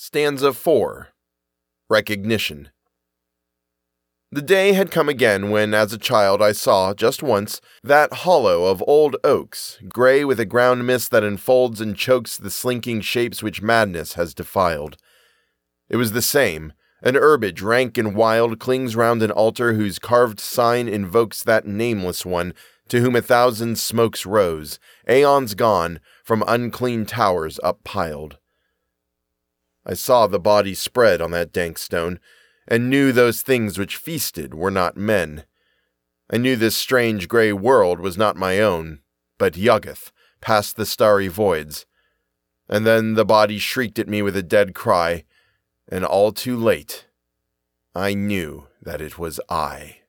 Stanza 4 Recognition. The day had come again when, as a child, I saw, just once, that hollow of old oaks, gray with a ground mist that enfolds and chokes the slinking shapes which madness has defiled. It was the same. An herbage rank and wild clings round an altar whose carved sign invokes that nameless one to whom a thousand smokes rose, aeons gone, from unclean towers uppiled. I saw the body spread on that dank stone, and knew those things which feasted were not men. I knew this strange grey world was not my own, but Yuggoth, past the starry voids. And then the body shrieked at me with a dead cry, and all too late, I knew that it was I.